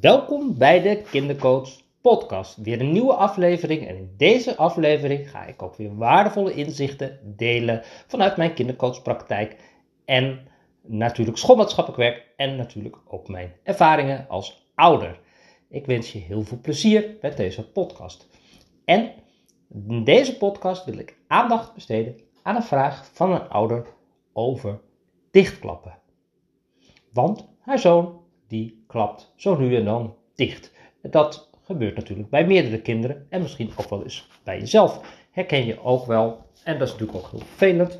Welkom bij de Kindercoach Podcast. Weer een nieuwe aflevering. En in deze aflevering ga ik ook weer waardevolle inzichten delen vanuit mijn kindercoachpraktijk. En natuurlijk schoolmaatschappelijk werk. En natuurlijk ook mijn ervaringen als ouder. Ik wens je heel veel plezier met deze podcast. En in deze podcast wil ik aandacht besteden aan een vraag van een ouder over dichtklappen. Want haar zoon die klapt zo nu en dan dicht. Dat gebeurt natuurlijk bij meerdere kinderen en misschien ook wel eens bij jezelf. Herken je ook wel, en dat is natuurlijk ook heel vervelend.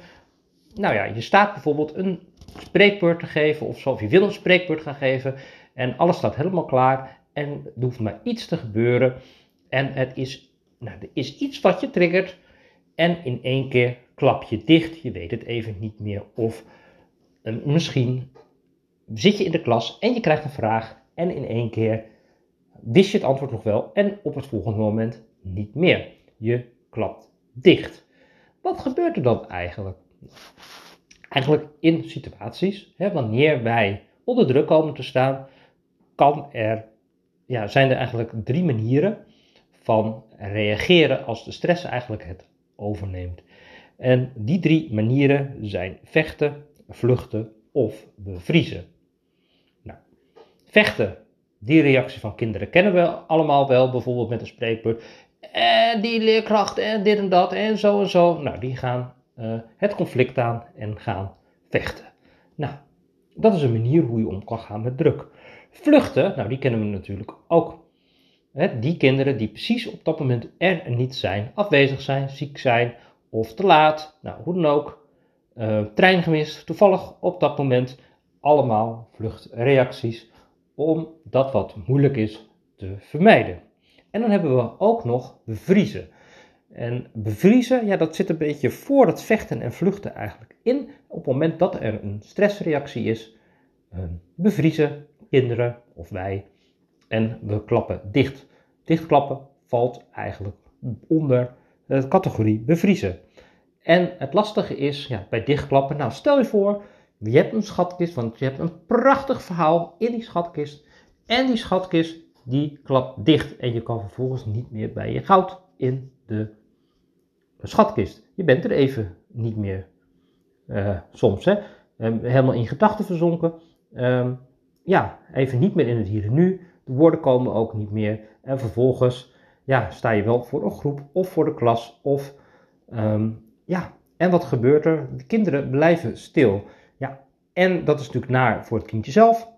Nou ja, je staat bijvoorbeeld een spreekbeurt te geven of zo, of je wil een spreekbeurt gaan geven en alles staat helemaal klaar en er hoeft maar iets te gebeuren en het is, nou, er is iets wat je triggert en in één keer klap je dicht, je weet het even niet meer of uh, misschien zit je in de klas en je krijgt een vraag en in één keer wist je het antwoord nog wel en op het volgende moment niet meer. Je klapt dicht. Wat gebeurt er dan eigenlijk? Eigenlijk in situaties, hè, wanneer wij onder druk komen te staan, kan er, ja, zijn er eigenlijk drie manieren van reageren als de stress eigenlijk het overneemt. En die drie manieren zijn vechten, vluchten of bevriezen. Vechten, die reactie van kinderen kennen we allemaal wel, bijvoorbeeld met een spreekbeurt. En die leerkracht en dit en dat en zo en zo. Nou, die gaan uh, het conflict aan en gaan vechten. Nou, dat is een manier hoe je om kan gaan met druk. Vluchten, nou die kennen we natuurlijk ook. Die kinderen die precies op dat moment er niet zijn, afwezig zijn, ziek zijn of te laat, nou hoe dan ook, uh, trein gemist, toevallig op dat moment, allemaal vluchtreacties om dat wat moeilijk is te vermijden. En dan hebben we ook nog bevriezen. En bevriezen, ja, dat zit een beetje voor het vechten en vluchten eigenlijk in. Op het moment dat er een stressreactie is, ehm, bevriezen kinderen of wij en we klappen dicht. Dichtklappen valt eigenlijk onder de categorie bevriezen. En het lastige is ja, bij dichtklappen, nou stel je voor, je hebt een schatkist, want je hebt een prachtig verhaal in die schatkist. En die schatkist die klapt dicht en je kan vervolgens niet meer bij je goud in de schatkist. Je bent er even niet meer uh, soms, hè? Um, helemaal in gedachten verzonken. Um, ja, even niet meer in het hier en nu. De woorden komen ook niet meer. En vervolgens ja, sta je wel voor een groep of voor de klas. Of um, ja, en wat gebeurt er? De kinderen blijven stil. En dat is natuurlijk naar voor het kindje zelf,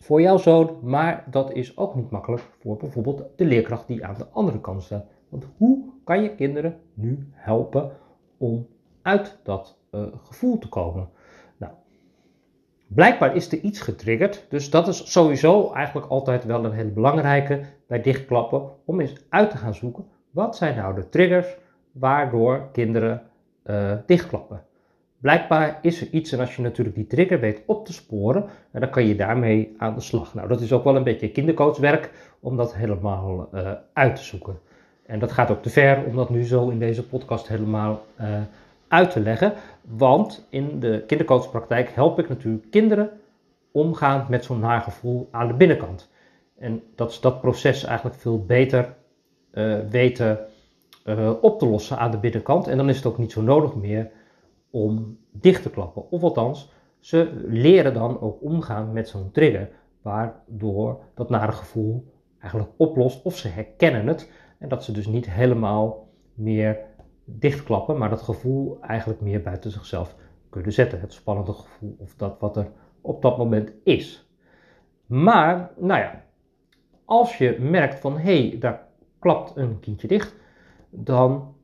voor jouw zoon, maar dat is ook niet makkelijk voor bijvoorbeeld de leerkracht die aan de andere kant staat. Want hoe kan je kinderen nu helpen om uit dat uh, gevoel te komen? Nou, blijkbaar is er iets getriggerd, dus dat is sowieso eigenlijk altijd wel een hele belangrijke bij dichtklappen, om eens uit te gaan zoeken wat zijn nou de triggers waardoor kinderen uh, dichtklappen. Blijkbaar is er iets en als je natuurlijk die trigger weet op te sporen, dan kan je daarmee aan de slag. Nou, dat is ook wel een beetje kindercoachwerk om dat helemaal uh, uit te zoeken. En dat gaat ook te ver om dat nu zo in deze podcast helemaal uh, uit te leggen. Want in de kindercoachpraktijk help ik natuurlijk kinderen omgaan met zo'n nagevoel aan de binnenkant. En dat ze dat proces eigenlijk veel beter uh, weten op te lossen aan de binnenkant. En dan is het ook niet zo nodig meer om dicht te klappen. Of althans, ze leren dan ook omgaan met zo'n trigger, waardoor dat nare gevoel eigenlijk oplost of ze herkennen het en dat ze dus niet helemaal meer dichtklappen, maar dat gevoel eigenlijk meer buiten zichzelf kunnen zetten. Het spannende gevoel of dat wat er op dat moment is. Maar, nou ja, als je merkt van hé, hey, daar klapt een kindje dicht, dan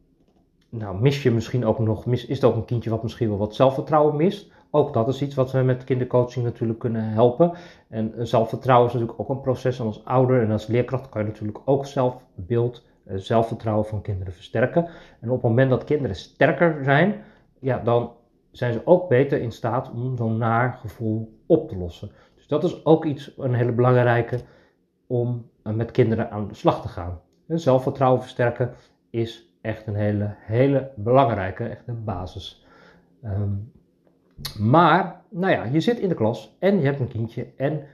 nou, mis je misschien ook nog, mis, is het ook een kindje wat misschien wel wat zelfvertrouwen mist. Ook dat is iets wat we met kindercoaching natuurlijk kunnen helpen. En zelfvertrouwen is natuurlijk ook een proces. En als ouder en als leerkracht kan je natuurlijk ook zelfbeeld, eh, zelfvertrouwen van kinderen versterken. En op het moment dat kinderen sterker zijn, ja, dan zijn ze ook beter in staat om zo'n naar gevoel op te lossen. Dus dat is ook iets, een hele belangrijke, om eh, met kinderen aan de slag te gaan. Zelfvertrouwen versterken is echt een hele, hele belangrijke, echt een basis. Um, maar, nou ja, je zit in de klas en je hebt een kindje en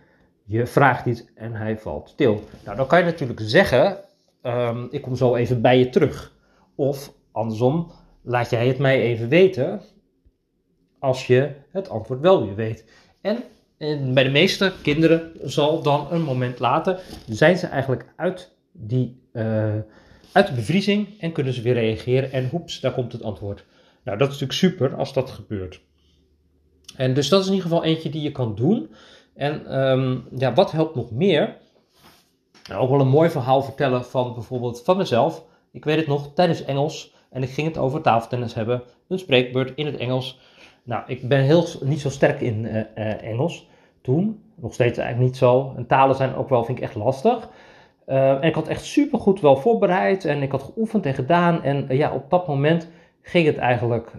je vraagt iets en hij valt stil. Nou, dan kan je natuurlijk zeggen, ehm, ik kom zo even bij je terug. Of andersom, laat jij het mij even weten als je het antwoord wel weer weet. En, en bij de meeste kinderen zal dan een moment later, zijn ze eigenlijk uit, die, uh, uit de bevriezing en kunnen ze weer reageren en hoeps, daar komt het antwoord. Nou, dat is natuurlijk super als dat gebeurt. En dus dat is in ieder geval eentje die je kan doen. En um, ja, wat helpt nog meer? Nou, ook wel een mooi verhaal vertellen van bijvoorbeeld van mezelf. Ik weet het nog, tijdens Engels. En ik ging het over tafeltennis hebben. Een spreekbeurt in het Engels. Nou, ik ben heel, niet zo sterk in uh, uh, Engels. Toen, nog steeds eigenlijk niet zo. En talen zijn ook wel, vind ik echt lastig. Uh, en ik had echt super goed wel voorbereid. En ik had geoefend en gedaan. En ja, op dat moment ging het eigenlijk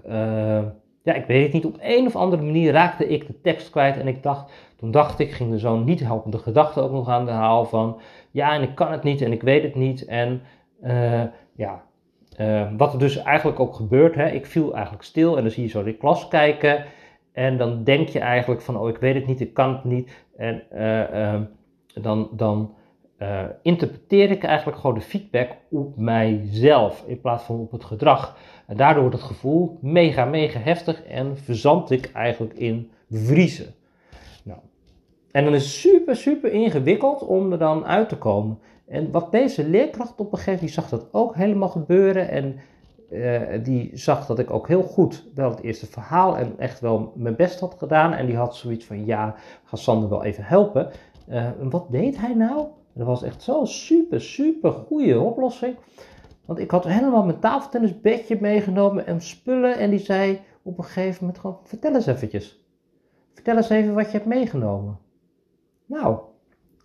ja, ik weet het niet, op een of andere manier raakte ik de tekst kwijt en ik dacht, toen dacht ik, ging er zo'n niet helpende gedachte ook nog aan de haal van, ja, en ik kan het niet en ik weet het niet en ja, wat er dus eigenlijk ook gebeurt, hè, ik viel eigenlijk stil en dan zie je zo de klas kijken en dan denk je eigenlijk van, oh, ik weet het niet, ik kan het niet en uh, dan, dan interpreteer ik eigenlijk gewoon de feedback op mijzelf in plaats van op het gedrag. En daardoor wordt het gevoel mega, mega heftig en verzand ik eigenlijk in vriezen. Nou, en dan is super, super ingewikkeld om er dan uit te komen. En wat deze leerkracht op een gegeven moment, zag dat ook helemaal gebeuren. En uh, die zag dat ik ook heel goed wel het eerste verhaal en echt wel mijn best had gedaan. En die had zoiets van, ja, ga Sander wel even helpen. Uh, en wat deed hij nou? Dat was echt zo'n super, super goede oplossing. Want ik had helemaal mijn tafeltennisbedje meegenomen en spullen. En die zei op een gegeven moment gewoon, vertel eens eventjes. Vertel eens even wat je hebt meegenomen. Nou,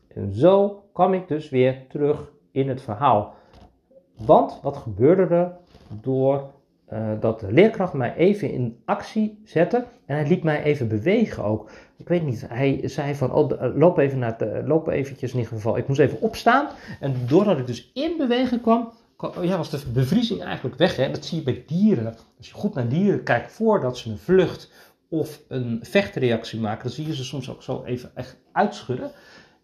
en zo kwam ik dus weer terug in het verhaal. Want wat gebeurde er door uh, dat de leerkracht mij even in actie zette en hij liet mij even bewegen ook. Ik weet niet, hij zei van, oh, loop even naar de, loop eventjes in ieder geval. Ik moest even opstaan en doordat ik dus in beweging kwam, ja, was de bevriezing eigenlijk weg. Hè? Dat zie je bij dieren. Als je goed naar dieren kijkt voordat ze een vlucht of een vechtreactie maken, dan zie je ze soms ook zo even echt uitschudden.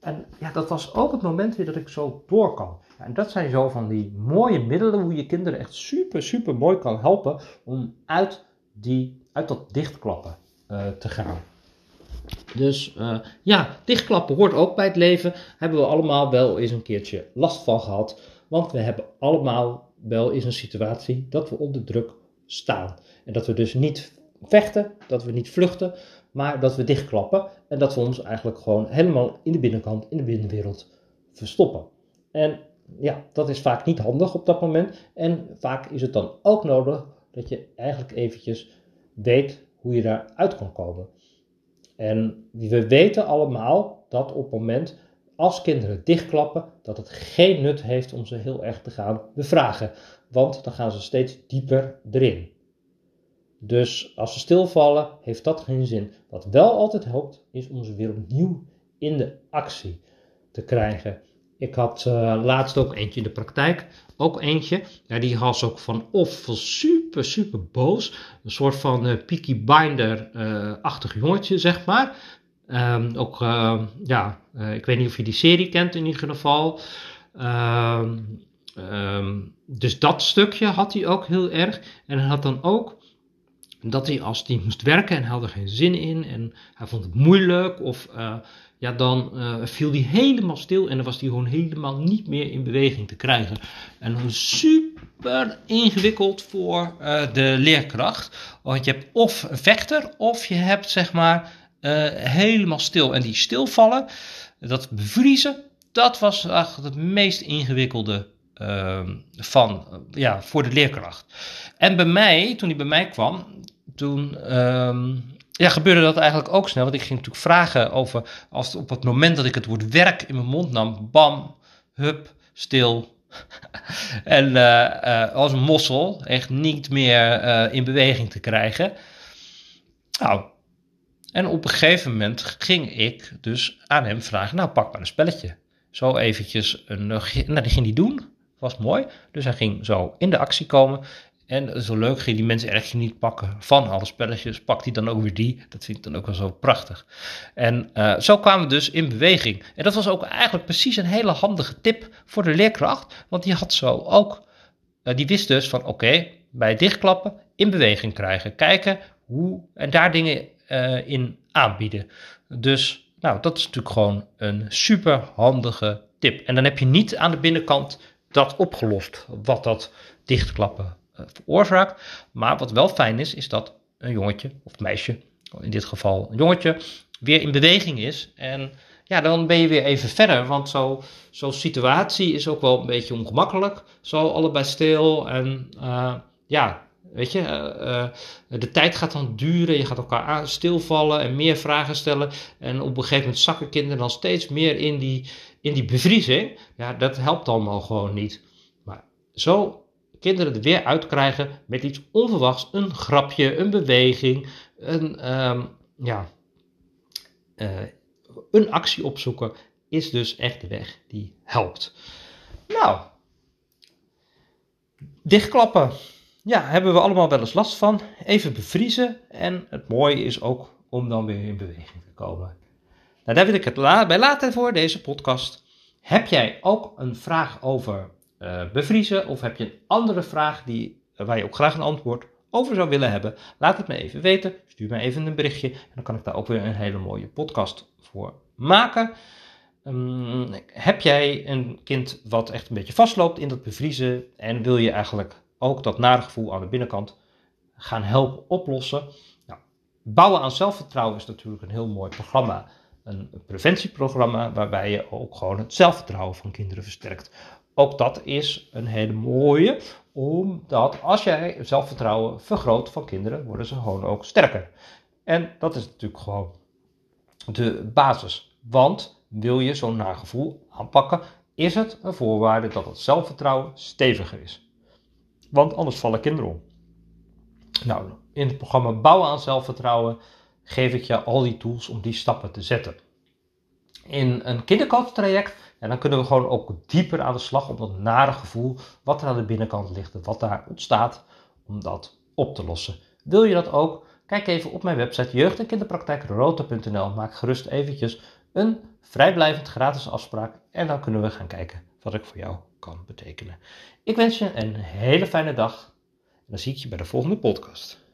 En ja, dat was ook het moment weer dat ik zo door kan. En dat zijn zo van die mooie middelen hoe je kinderen echt super, super mooi kan helpen om uit, die, uit dat dichtklappen uh, te gaan. Dus uh, ja, dichtklappen hoort ook bij het leven. Hebben we allemaal wel eens een keertje last van gehad. Want we hebben allemaal wel eens een situatie dat we onder druk staan. En dat we dus niet vechten, dat we niet vluchten, maar dat we dichtklappen. En dat we ons eigenlijk gewoon helemaal in de binnenkant, in de binnenwereld verstoppen. En ja, dat is vaak niet handig op dat moment. En vaak is het dan ook nodig dat je eigenlijk eventjes weet hoe je daaruit kan komen. En we weten allemaal dat op het moment als kinderen dichtklappen, dat het geen nut heeft om ze heel erg te gaan bevragen. Want dan gaan ze steeds dieper erin. Dus als ze stilvallen, heeft dat geen zin. Wat wel altijd helpt, is om ze weer opnieuw in de actie te krijgen. Ik had uh, laatst ook eentje in de praktijk. Ook eentje. Die was ook van of super, super boos. Een soort van uh, Peaky Binder-achtig uh, jongetje, zeg maar. Um, ook, uh, ja, ik weet niet of je die serie kent in ieder geval. Um, dus dat stukje had hij ook heel erg. En hij had dan ook dat hij als hij moest werken en hij had er geen zin in en hij vond het moeilijk of uh, ja, dan viel hij helemaal stil en dan was hij gewoon helemaal niet meer in beweging te krijgen. En dan super ingewikkeld voor de leerkracht. Want je hebt of een vechter of je hebt zeg maar helemaal stil. En die stilvallen, dat bevriezen, dat was eigenlijk het meest ingewikkelde uh, van, ja, voor de leerkracht. En bij mij, toen hij bij mij kwam, toen uh, ja, gebeurde dat eigenlijk ook snel. Want ik ging natuurlijk vragen over, als op het moment dat ik het woord werk in mijn mond nam, bam, hup, stil. en uh, als een mossel, echt niet meer in beweging te krijgen. Nou, en op een gegeven moment ging ik dus aan hem vragen, nou pak maar een spelletje. Zo eventjes, een, nou die ging hij doen, was mooi. Dus hij ging zo in de actie komen. En zo leuk, ging die mensen ergens niet pakken van alle spelletjes, pakt hij dan ook weer die. Dat vind ik dan ook wel zo prachtig. En uh, zo kwamen we dus in beweging. En dat was ook eigenlijk precies een hele handige tip voor de leerkracht, want die had zo ook, uh, die wist dus van oké, bij dichtklappen in beweging krijgen, kijken hoe en daar dingen uh, in aanbieden. Dus nou, dat is natuurlijk gewoon een super handige tip. En dan heb je niet aan de binnenkant dat opgelost, wat dat dichtklappen veroorzaakt. Maar wat wel fijn is, is dat een jongetje of meisje, in dit geval een jongetje, weer in beweging is. En ja, dan ben je weer even verder. Want zo'n zo situatie is ook wel een beetje ongemakkelijk. Zo allebei stil. En uh, ja, Weet je, uh, de tijd gaat dan duren, je gaat elkaar stilvallen en meer vragen stellen. En op een gegeven moment zakken kinderen dan steeds meer in die, in die bevriezing. Ja, dat helpt allemaal gewoon niet. Maar zo kinderen er weer uitkrijgen met iets onverwachts, een grapje, een beweging, een, um, ja, uh, een actie opzoeken, is dus echt de weg die helpt. Nou, dichtklappen ja, hebben we allemaal wel eens last van. Even bevriezen. En het mooie is ook om dan weer in beweging te komen. Nou, daar wil ik het bij laten voor deze podcast. Heb jij ook een vraag over uh, bevriezen? Of heb je een andere vraag die, waar je ook graag een antwoord over zou willen hebben? Laat het me even weten. Stuur me even een berichtje. En dan kan ik daar ook weer een hele mooie podcast voor maken. Um, heb jij een kind wat echt een beetje vastloopt in dat bevriezen en wil je eigenlijk ook dat nare gevoel aan de binnenkant gaan helpen oplossen. Nou, bouwen aan zelfvertrouwen is natuurlijk een heel mooi programma. Een preventieprogramma waarbij je ook gewoon het zelfvertrouwen van kinderen versterkt. Ook dat is een hele mooie, omdat als jij zelfvertrouwen vergroot van kinderen, worden ze gewoon ook sterker. En dat is natuurlijk gewoon de basis. Want wil je zo'n nagevoel aanpakken, is het een voorwaarde dat het zelfvertrouwen steviger is. Want anders vallen kinderen om. Nou, in het programma Bouwen aan Zelfvertrouwen geef ik je al die tools om die stappen te zetten. In een kindercoach-traject, en dan kunnen we gewoon ook dieper aan de slag op dat nare gevoel, wat er aan de binnenkant ligt en wat daar ontstaat, om dat op te lossen. Wil je dat ook? Kijk even op mijn website jeugd- en kinderpraktijkrota.nl. Maak gerust eventjes een vrijblijvend gratis afspraak en dan kunnen we gaan kijken wat ik voor jou kan betekenen. Ik wens je een hele fijne dag en dan zie ik je bij de volgende podcast.